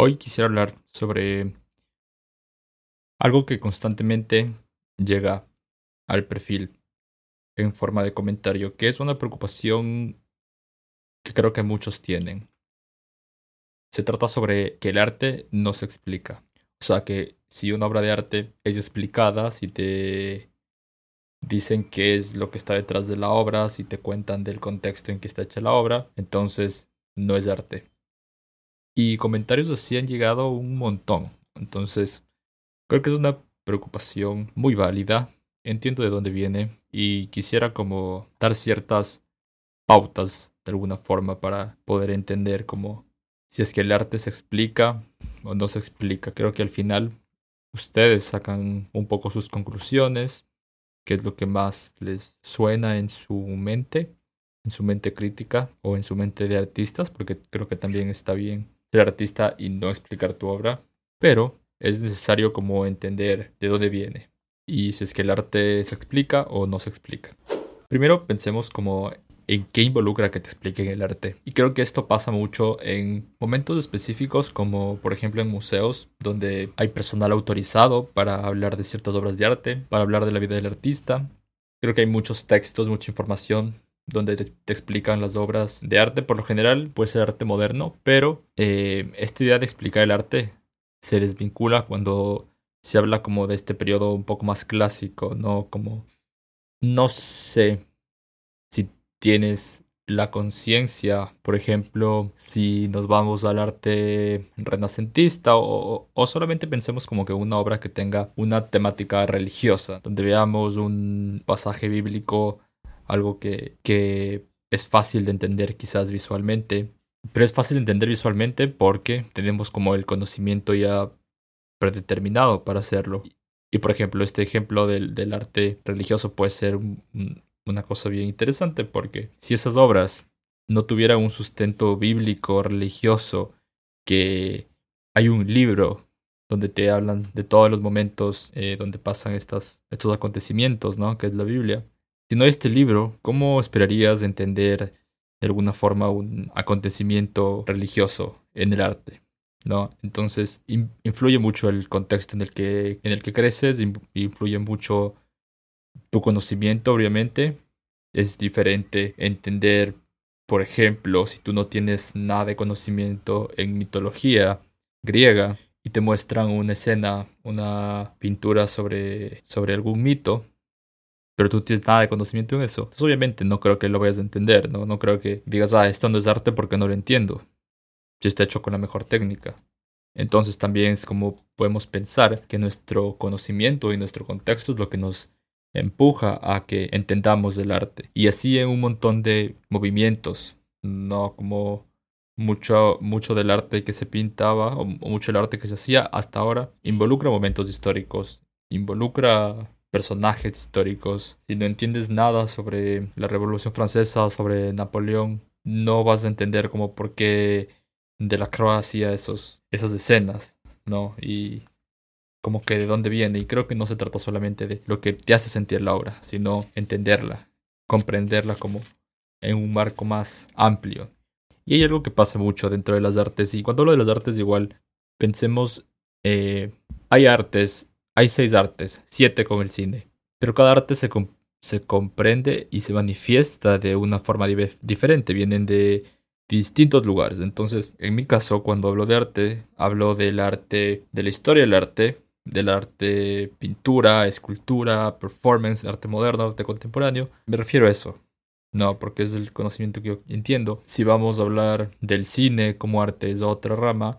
Hoy quisiera hablar sobre algo que constantemente llega al perfil en forma de comentario, que es una preocupación que creo que muchos tienen. Se trata sobre que el arte no se explica. O sea, que si una obra de arte es explicada, si te dicen qué es lo que está detrás de la obra, si te cuentan del contexto en que está hecha la obra, entonces no es arte. Y comentarios así han llegado un montón. Entonces, creo que es una preocupación muy válida. Entiendo de dónde viene y quisiera como dar ciertas pautas de alguna forma para poder entender cómo si es que el arte se explica o no se explica. Creo que al final ustedes sacan un poco sus conclusiones, qué es lo que más les suena en su mente, en su mente crítica o en su mente de artistas, porque creo que también está bien ser artista y no explicar tu obra, pero es necesario como entender de dónde viene y si es que el arte se explica o no se explica. Primero pensemos como en qué involucra que te expliquen el arte. Y creo que esto pasa mucho en momentos específicos como por ejemplo en museos donde hay personal autorizado para hablar de ciertas obras de arte, para hablar de la vida del artista. Creo que hay muchos textos, mucha información donde te, explican las obras de arte. Por lo general puede ser arte moderno, pero eh, esta idea de explicar el arte se desvincula cuando se habla como de este periodo un poco más clásico, ¿no? Como no sé si tienes la conciencia, por ejemplo, si nos vamos al arte renacentista o, o, solamente pensemos como que una obra que tenga una temática religiosa, donde veamos un pasaje bíblico algo que, que es fácil de entender quizás visualmente, pero es fácil de entender visualmente porque tenemos como el conocimiento ya predeterminado para hacerlo. Y por ejemplo, este ejemplo del, del arte religioso puede ser una cosa bien interesante porque si esas obras no tuvieran un sustento bíblico, religioso, que hay un libro donde te hablan de todos los momentos eh, donde pasan estas, estos acontecimientos, ¿no? Que es la Biblia. Si no hay este libro, ¿cómo esperarías entender de alguna forma un acontecimiento religioso en el arte? ¿No? Entonces, influye mucho el contexto en el que, en el que creces, influye mucho tu conocimiento, obviamente. Es diferente entender, por ejemplo, si tú no tienes nada de conocimiento en mitología griega y te muestran una escena, una pintura sobre, sobre algún mito, pero tú tienes nada de conocimiento en eso. Entonces, obviamente no creo que lo vayas a entender, ¿no? No creo que digas, ah, esto no es arte porque no lo entiendo. Ya está hecho con la mejor técnica. Entonces también es como podemos pensar que nuestro conocimiento y nuestro contexto es lo que nos empuja a que entendamos el arte. Y así en un montón de movimientos, no como mucho, mucho del arte que se pintaba o mucho del arte que se hacía hasta ahora involucra momentos históricos, involucra personajes históricos. Si no entiendes nada sobre la Revolución Francesa, sobre Napoleón, no vas a entender como por qué de la Croacia esos, esas escenas, ¿no? Y como que de dónde viene. Y creo que no se trata solamente de lo que te hace sentir la obra, sino entenderla, comprenderla como en un marco más amplio. Y hay algo que pasa mucho dentro de las artes. Y cuando hablo de las artes, igual pensemos, eh, hay artes hay seis artes, siete con el cine, pero cada arte se, se comprende y se manifiesta de una forma diferente, vienen de distintos lugares. Entonces, en mi caso, cuando hablo de arte, hablo del arte, de la historia del arte, del arte pintura, escultura, performance, arte moderno, arte contemporáneo. Me refiero a eso. No, porque es el conocimiento que yo entiendo. Si vamos a hablar del cine como arte es otra rama,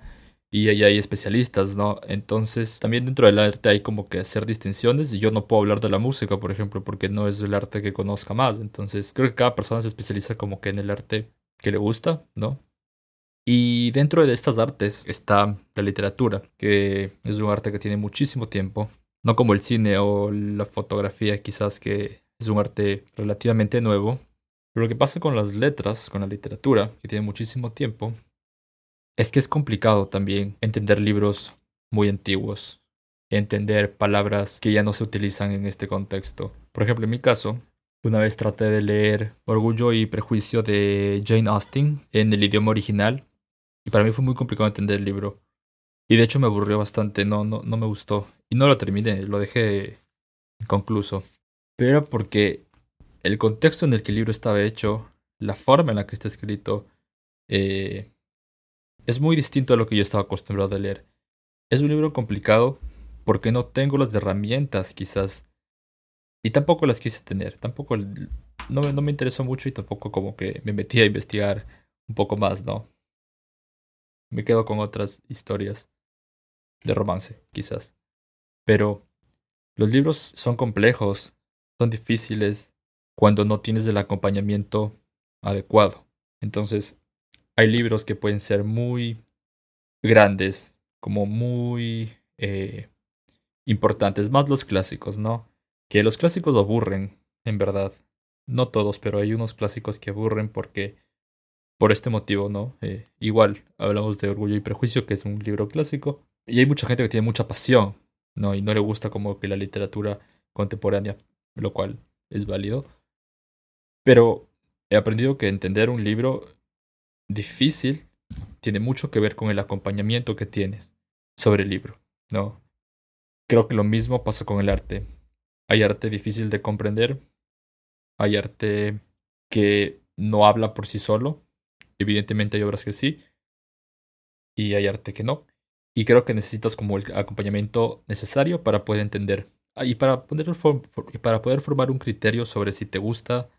y ahí hay especialistas, ¿no? Entonces, también dentro del arte hay como que hacer distinciones y yo no puedo hablar de la música, por ejemplo, porque no es el arte que conozca más. Entonces, creo que cada persona se especializa como que en el arte que le gusta, ¿no? Y dentro de estas artes está la literatura, que es un arte que tiene muchísimo tiempo, no como el cine o la fotografía quizás que es un arte relativamente nuevo. Pero lo que pasa con las letras, con la literatura, que tiene muchísimo tiempo, es que es complicado también entender libros muy antiguos, entender palabras que ya no se utilizan en este contexto. Por ejemplo, en mi caso, una vez traté de leer Orgullo y Prejuicio de Jane Austen en el idioma original y para mí fue muy complicado entender el libro Y de hecho me aburrió bastante, no, no, no me gustó. Y no lo terminé, lo dejé inconcluso. Pero era porque el contexto en el que el libro estaba hecho, la forma en la que está escrito, eh, es muy distinto a lo que yo estaba acostumbrado a leer. Es un libro complicado porque no tengo las herramientas quizás. Y tampoco las quise tener. Tampoco no, me interesó mucho y tampoco como que me metí a investigar un poco más, ¿no? Me quedo con otras historias de romance, quizás. Pero los libros son complejos, son difíciles cuando no tienes el acompañamiento adecuado. Entonces, hay libros que pueden ser muy grandes, como muy eh, importantes, más los clásicos, ¿no? Que los clásicos aburren, en verdad. No todos, pero hay unos clásicos que aburren porque por este motivo, ¿no? Eh, igual, hablamos de Orgullo y Prejuicio, que es un libro clásico, y hay mucha gente que tiene mucha pasión, ¿no? Y no le gusta como que la literatura contemporánea, lo cual es válido. Pero he aprendido que entender un libro difícil tiene mucho que ver con el acompañamiento que tienes sobre el libro, ¿no? Creo que lo mismo pasa con el arte. Hay arte difícil de comprender, hay arte que no habla por sí solo, evidentemente hay obras que sí, y hay arte que no. Y creo que necesitas como el acompañamiento necesario para poder entender ah, y para poder, para poder formar un criterio sobre si te gusta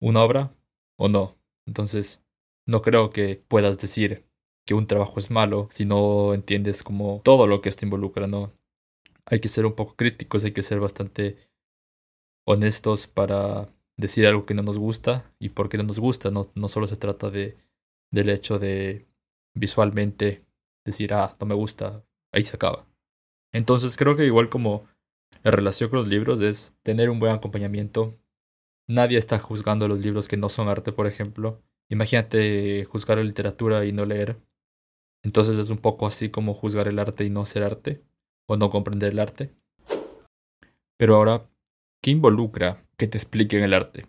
una obra o no. Entonces, no creo que puedas decir que un trabajo es malo si no entiendes como todo lo que esto involucra, ¿no? Hay que ser un poco críticos, hay que ser bastante honestos para decir algo que no nos gusta y por qué no nos gusta. No, no solo se trata de, del hecho de visualmente decir, ah, no me gusta, ahí se acaba. Entonces creo que igual como la relación con los libros es tener un buen acompañamiento. Nadie está juzgando los libros que no son arte, por ejemplo. Imagínate juzgar la literatura y no leer. Entonces es un poco así como juzgar el arte y no ser arte, o no comprender el arte. Pero ahora, ¿qué involucra que te expliquen el arte?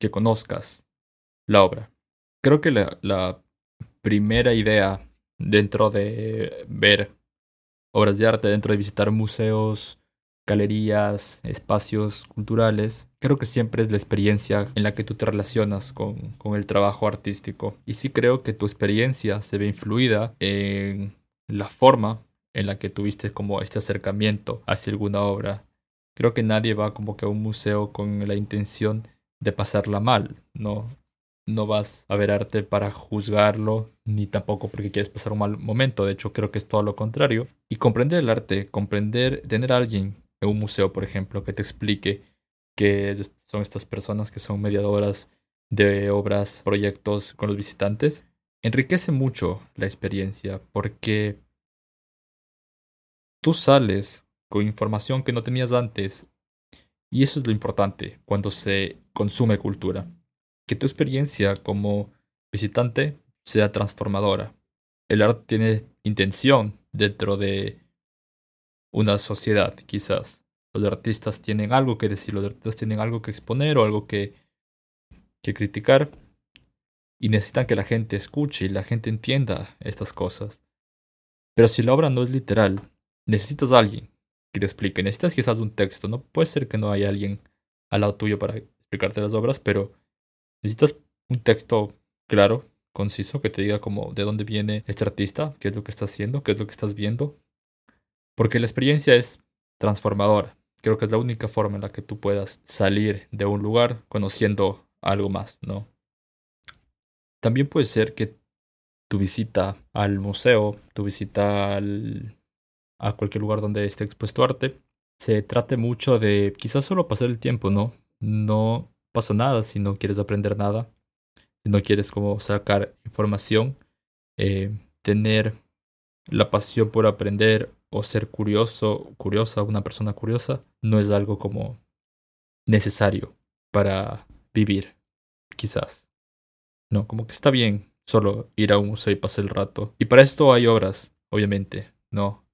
Que conozcas la obra. Creo que la, la primera idea dentro de ver obras de arte, dentro de visitar museos, galerías, espacios culturales, creo que siempre es la experiencia en la que tú te relacionas con, con el trabajo artístico. Y sí creo que tu experiencia se ve influida en la forma en la que tuviste como este acercamiento hacia alguna obra. Creo que nadie va como que a un museo con la intención de pasarla mal, ¿no? no vas a ver arte para juzgarlo, ni tampoco porque quieres pasar un mal momento. De hecho, creo que es todo lo contrario. Y comprender el arte, comprender, tener a alguien en un museo, por ejemplo, que te explique qué son estas personas que son mediadoras de obras, proyectos con los visitantes, enriquece mucho la experiencia porque tú sales con información que no tenías antes y eso es lo importante cuando se consume cultura que tu experiencia como visitante sea transformadora. El arte tiene intención dentro de una sociedad, quizás. Los artistas tienen algo que decir, los artistas tienen algo que exponer o algo que, que criticar y necesitan que la gente escuche y la gente entienda estas cosas. Pero si la obra no es literal, necesitas alguien que te explique. Necesitas quizás un texto. No puede ser que no haya alguien al lado tuyo para explicarte las obras, pero Necesitas un texto claro, conciso, que te diga como de dónde viene este artista, qué es lo que está haciendo, qué es lo que estás viendo. Porque la experiencia es transformadora. Creo que es la única forma en la que tú puedas salir de un lugar conociendo algo más, ¿no? También puede ser que tu visita al museo, tu visita al, a cualquier lugar donde esté expuesto arte, se trate mucho de quizás solo pasar el tiempo, ¿no? No pasa nada si no quieres aprender nada, si no quieres como sacar información, eh, tener la pasión por aprender o ser curioso, curiosa, una persona curiosa, no es algo como necesario para vivir, quizás. No, como que está bien solo ir a un museo y pasar el rato. Y para esto hay obras, obviamente, ¿no?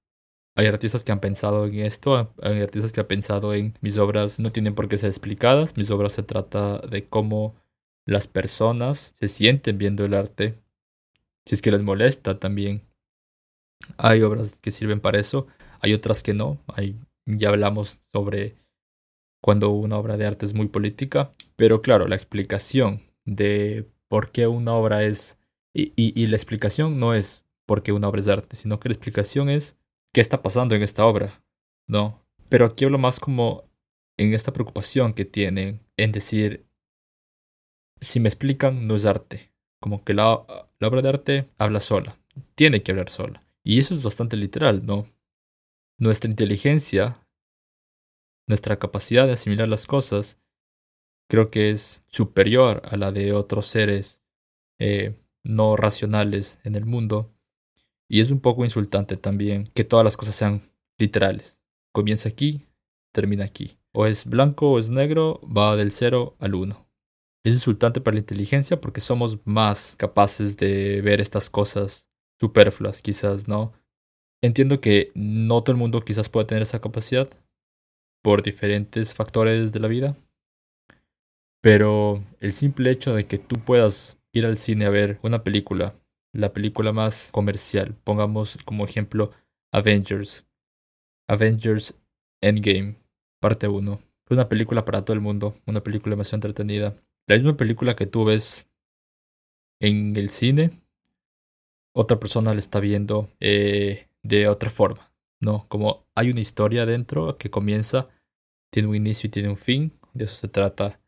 Hay artistas que han pensado en esto, hay artistas que han pensado en mis obras no tienen por qué ser explicadas, mis obras se trata de cómo las personas se sienten viendo el arte, si es que les molesta también. Hay obras que sirven para eso, hay otras que no. Ya hablamos sobre cuando una obra de arte es muy política, pero claro, la explicación de por qué una obra es... Y, la explicación no es por qué una obra es arte, sino que la explicación es qué está pasando en esta obra, ¿no? Pero aquí hablo más como en esta preocupación que tienen en decir, si me explican, no es arte. Como que la obra de arte habla sola, tiene que hablar sola. Y eso es bastante literal, ¿no? Nuestra inteligencia nuestra capacidad de asimilar las cosas creo que es superior a la de otros seres eh, no racionales en el mundo. Y es un poco insultante también que todas las cosas sean literales. Comienza aquí, termina aquí. O es blanco o es negro, va del 0 al 1. Es insultante para la inteligencia porque somos más capaces de ver estas cosas superfluas, quizás, ¿no? Entiendo que no todo el mundo quizás pueda tener esa capacidad, por diferentes factores de la vida. Pero el simple hecho de que tú puedas ir al cine a ver una película, la película más comercial, pongamos como ejemplo Avengers, Avengers Endgame, parte 1. Una película para todo el mundo, una película demasiado entretenida. La misma película que tú ves en el cine, otra persona la está viendo eh, de otra forma. No, como hay una historia dentro que comienza tiene un inicio y tiene un fin. De eso se trata.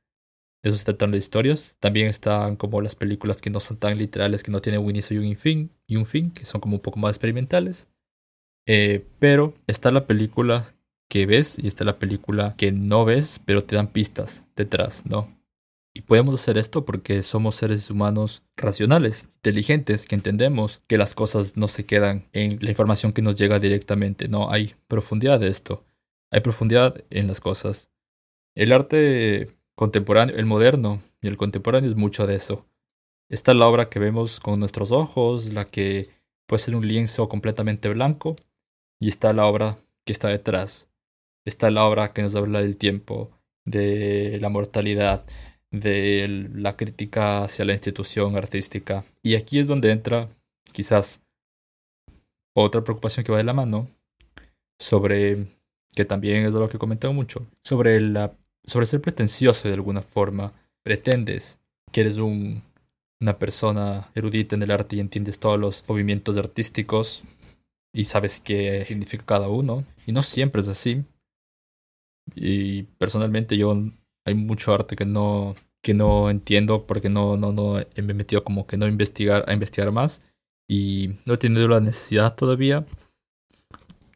De eso se tratan las historias. También están como las películas que no son tan literales, que no tienen un inicio y un fin, y un fin, que son como un poco más experimentales. Eh, pero está la película que ves y está la película que no ves, pero te dan pistas detrás, ¿no? Y podemos hacer esto porque somos seres humanos racionales, inteligentes, que entendemos que las cosas no se quedan en la información que nos llega directamente, no hay profundidad de esto. Hay profundidad en las cosas. El arte contemporáneo, el moderno y el contemporáneo es mucho de eso. Está la obra que vemos con nuestros ojos, la que puede ser un lienzo completamente blanco, y está la obra que está detrás. Está la obra que nos habla del tiempo, de la mortalidad, de la crítica hacia la institución artística. Y aquí es donde entra, quizás, otra preocupación que va de la mano sobre que también es de lo que he comentado mucho, sobre, la, sobre ser pretencioso de alguna forma. Pretendes que eres un, una persona erudita en el arte y entiendes todos los movimientos artísticos y sabes qué significa cada uno. Y no siempre es así. Y personalmente yo hay mucho arte que no que no entiendo porque no no no me he metido como que no investigar a investigar más y no he tenido la necesidad todavía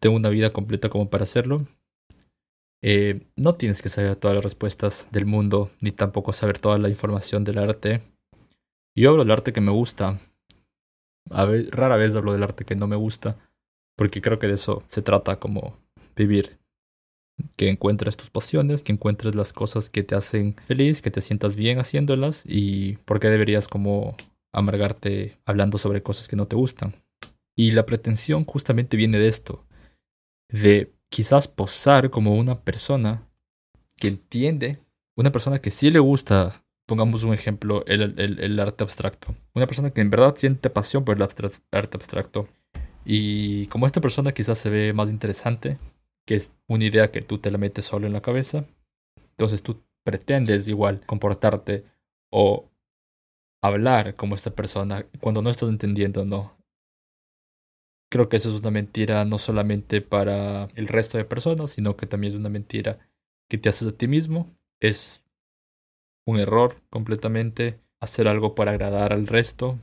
tengo una vida completa como para hacerlo. Eh, no tienes que saber todas las respuestas del mundo, ni tampoco saber toda la información del arte. Yo hablo del arte que me gusta. Rara vez hablo del arte que no me gusta, porque creo que de eso se trata como vivir. Que encuentres tus pasiones, que encuentres las cosas que te hacen feliz, que te sientas bien haciéndolas y por qué deberías como amargarte hablando sobre cosas que no te gustan. Y la pretensión justamente viene de esto, de quizás posar como una persona que entiende, una persona que sí le gusta, pongamos un ejemplo, el, el, arte abstracto. Una persona que en verdad siente pasión por el arte abstracto. Y como esta persona quizás se ve más interesante, que es una idea que tú te la metes solo en la cabeza, entonces tú pretendes igual comportarte o hablar como esta persona cuando no estás entendiendo, no. Creo que eso es una mentira no solamente para el resto de personas, sino que también es una mentira que te haces a ti mismo. Es un error completamente hacer algo para agradar al resto,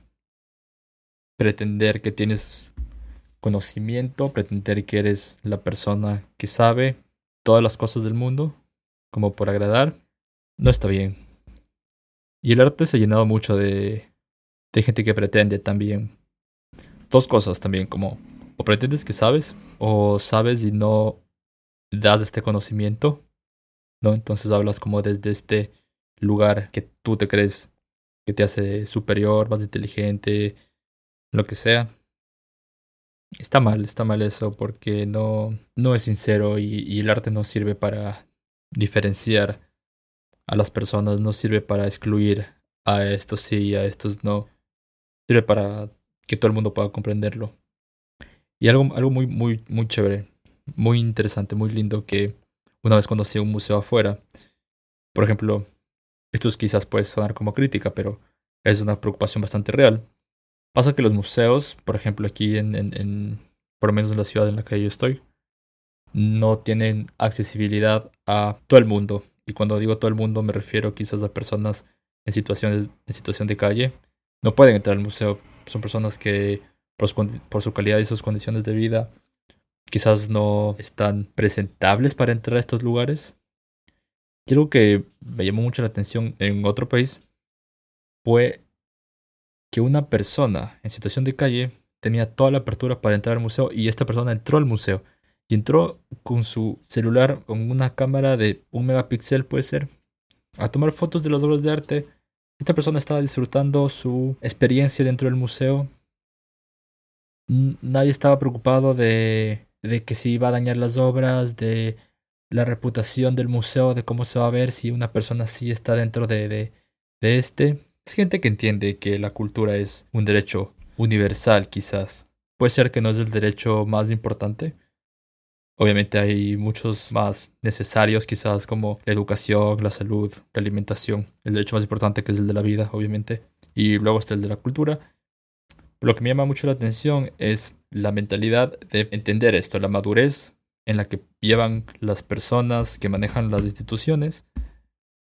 pretender que tienes conocimiento, pretender que eres la persona que sabe todas las cosas del mundo, como por agradar, no está bien. Y el arte se ha llenado mucho de, gente que pretende también dos cosas también, como o pretendes que sabes, o sabes y no das este conocimiento, ¿no? Entonces hablas como desde este lugar que tú te crees que te hace superior, más inteligente, lo que sea. Está mal, está mal eso porque no, no es sincero y, el arte no sirve para diferenciar a las personas, no sirve para excluir a estos sí y a estos no. Sirve para que todo el mundo pueda comprenderlo. Y algo, algo muy, muy, muy chévere, muy interesante, muy lindo que una vez conocí un museo afuera. Por ejemplo, esto quizás puede sonar como crítica, pero es una preocupación bastante real. Pasa que los museos, por ejemplo, aquí en, por lo menos en la ciudad en la que yo estoy, no tienen accesibilidad a todo el mundo. Y cuando digo todo el mundo me refiero quizás a personas en, situaciones, en situación de calle. No pueden entrar al museo. Son personas que por su, por su calidad y sus condiciones de vida quizás no están presentables para entrar a estos lugares. Y algo que me llamó mucho la atención en otro país fue que una persona en situación de calle tenía toda la apertura para entrar al museo y esta persona entró al museo y entró con su celular con una cámara de un megapíxel puede ser a tomar fotos de las obras de arte. Esta persona estaba disfrutando su experiencia dentro del museo. Nadie estaba preocupado de, de que si iba a dañar las obras, de la reputación del museo, de cómo se va a ver si una persona así está dentro de, de, de este. Es gente que entiende que la cultura es un derecho universal, quizás. Puede ser que no es el derecho más importante, Obviamente hay muchos más necesarios, quizás como la educación, la salud, la alimentación, el derecho más importante que es el de la vida, obviamente, y luego está el de la cultura. Lo que me llama mucho la atención es la mentalidad de entender esto, la madurez en la que llevan las personas que manejan las instituciones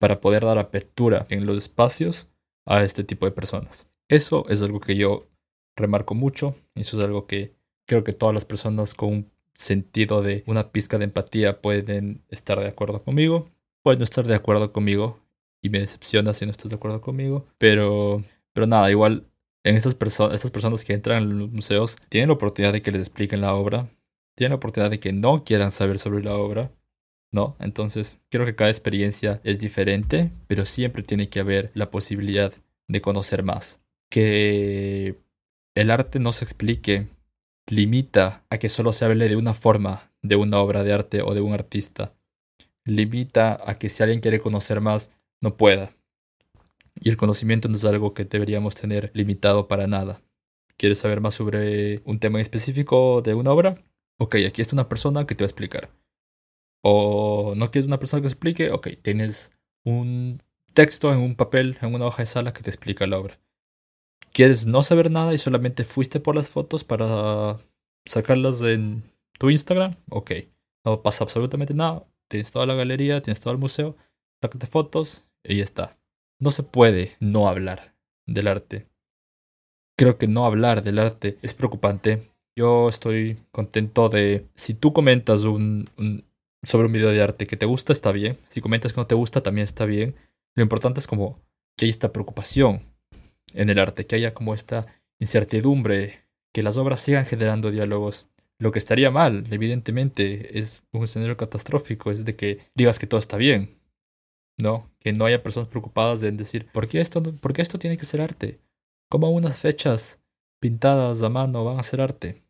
para poder dar apertura en los espacios a este tipo de personas. Eso es algo que yo remarco mucho, eso es algo que creo que todas las personas con un sentido de una pizca de empatía pueden estar de acuerdo conmigo, pueden no estar de acuerdo conmigo y me decepciona si no estás de acuerdo conmigo, pero, pero nada, igual en estas, personas estas personas que entran en los museos tienen la oportunidad de que les expliquen la obra, tienen la oportunidad de que no quieran saber sobre la obra, ¿no? Entonces, creo que cada experiencia es diferente, pero siempre tiene que haber la posibilidad de conocer más. Que el arte no se explique limita a que solo se hable de una forma de una obra de arte o de un artista. Limita a que si alguien quiere conocer más, no pueda. Y el conocimiento no es algo que deberíamos tener limitado para nada. ¿Quieres saber más sobre un tema específico de una obra? Ok, aquí está una persona que te va a explicar. O no quieres una persona que explique, ok, tienes un texto en un papel, en una hoja de sala que te explica la obra quieres no saber nada y solamente fuiste por las fotos para sacarlas en tu Instagram, ok. No pasa absolutamente nada. Tienes toda la galería, tienes todo el museo, sácate fotos y ya está. No se puede no hablar del arte. Creo que no hablar del arte es preocupante. Yo estoy contento de si tú comentas un, sobre un video de arte que te gusta, está bien. Si comentas que no te gusta, también está bien. Lo importante es como que hay esta preocupación en el arte, que haya como esta incertidumbre, que las obras sigan generando diálogos. Lo que estaría mal, evidentemente, es un escenario catastrófico, es de que digas que todo está bien, ¿no? Que no haya personas preocupadas en decir, ¿por qué esto, por qué esto tiene que ser arte? ¿Cómo unas fechas pintadas a mano van a ser arte?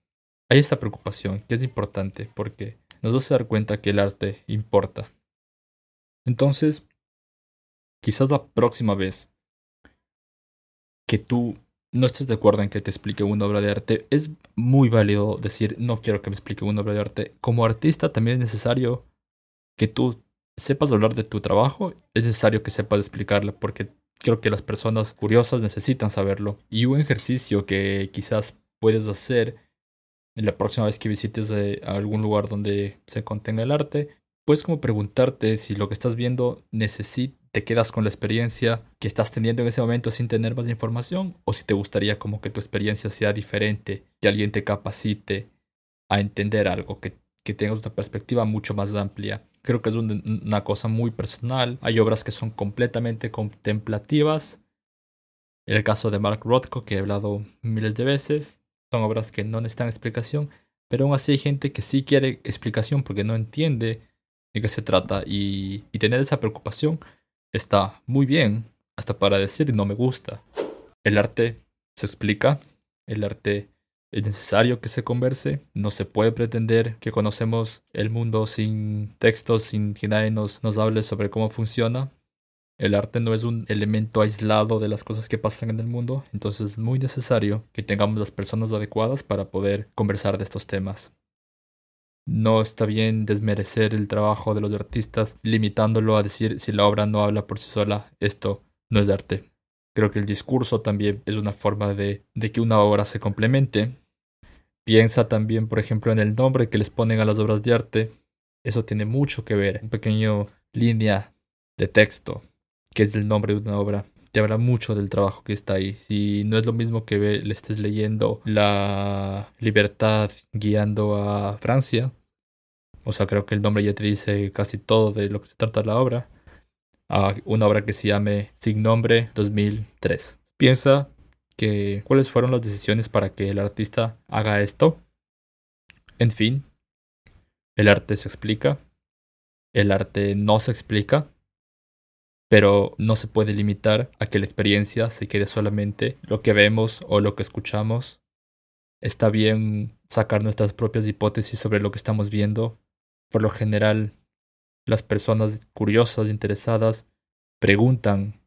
Hay esta preocupación, que es importante, porque nos a dar cuenta que el arte importa. Entonces, quizás la próxima vez que tú no estés de acuerdo en que te explique una obra de arte, es muy válido decir, no quiero que me explique una obra de arte. Como artista también es necesario que tú sepas hablar de tu trabajo, es necesario que sepas explicarlo, porque creo que las personas curiosas necesitan saberlo. Y un ejercicio que quizás puedes hacer la próxima vez que visites eh, algún lugar donde se contenga el arte, puedes como preguntarte si lo que estás viendo necesita te quedas con la experiencia que estás teniendo en ese momento sin tener más información o si te gustaría como que tu experiencia sea diferente, que alguien te capacite a entender algo, que, que tengas una perspectiva mucho más amplia. Creo que es una cosa muy personal. Hay obras que son completamente contemplativas. En el caso de Mark Rothko, que he hablado miles de veces, son obras que no necesitan explicación, pero aún así hay gente que sí quiere explicación porque no entiende de qué se trata y, tener esa preocupación está muy bien, hasta para decir no me gusta. El arte se explica, el arte es necesario que se converse, no se puede pretender que conocemos el mundo sin textos, sin que nadie nos hable sobre cómo funciona. El arte no es un elemento aislado de las cosas que pasan en el mundo, entonces es muy necesario que tengamos las personas adecuadas para poder conversar de estos temas. No está bien desmerecer el trabajo de los artistas limitándolo a decir si la obra no habla por sí sola, esto no es arte. Creo que el discurso también es una forma de, de que una obra se complemente. Piensa también, por ejemplo, en el nombre que les ponen a las obras de arte. Eso tiene mucho que ver. Un pequeño línea de texto, que es el nombre de una obra, te habla mucho del trabajo que está ahí. Si no es lo mismo que le estés leyendo La libertad guiando a Francia, o sea, creo que el nombre ya te dice casi todo de lo que se trata la obra, a una obra que se llame Sin Nombre 2003. Piensa que cuáles fueron las decisiones para que el artista haga esto. En fin, el arte se explica, el arte no se explica, pero no se puede limitar a que la experiencia se quede solamente lo que vemos o lo que escuchamos. Está bien sacar nuestras propias hipótesis sobre lo que estamos viendo. Por lo general, las personas curiosas, interesadas, preguntan,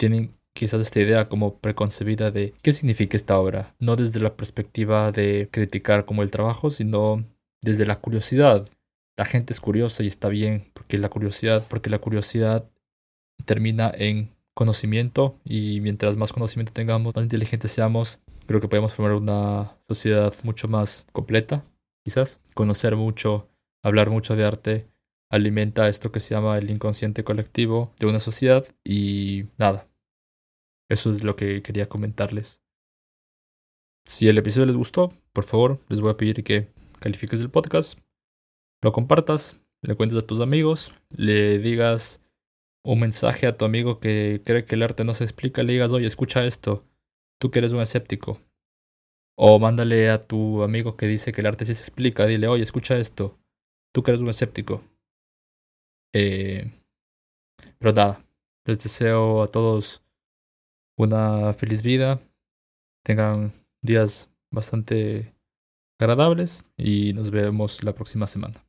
tienen quizás esta idea como preconcebida de qué significa esta obra, no desde la perspectiva de criticar como el trabajo, sino desde la curiosidad. La gente es curiosa y está bien, porque la curiosidad, porque la curiosidad termina en conocimiento y mientras más conocimiento tengamos, más inteligentes seamos, creo que podemos formar una sociedad mucho más completa, quizás. Conocer mucho, hablar mucho de arte, alimenta esto que se llama el inconsciente colectivo de una sociedad y nada. Eso es lo que quería comentarles. Si el episodio les gustó, por favor, les voy a pedir que califiques el podcast, lo compartas, le cuentes a tus amigos, le digas un mensaje a tu amigo que cree que el arte no se explica, le digas, oye, escucha esto, tú que eres un escéptico. O mándale a tu amigo que dice que el arte sí se explica, dile, oye, escucha esto, tú que eres un escéptico. Eh, pero nada, les deseo a todos una feliz vida, tengan días bastante agradables y nos vemos la próxima semana.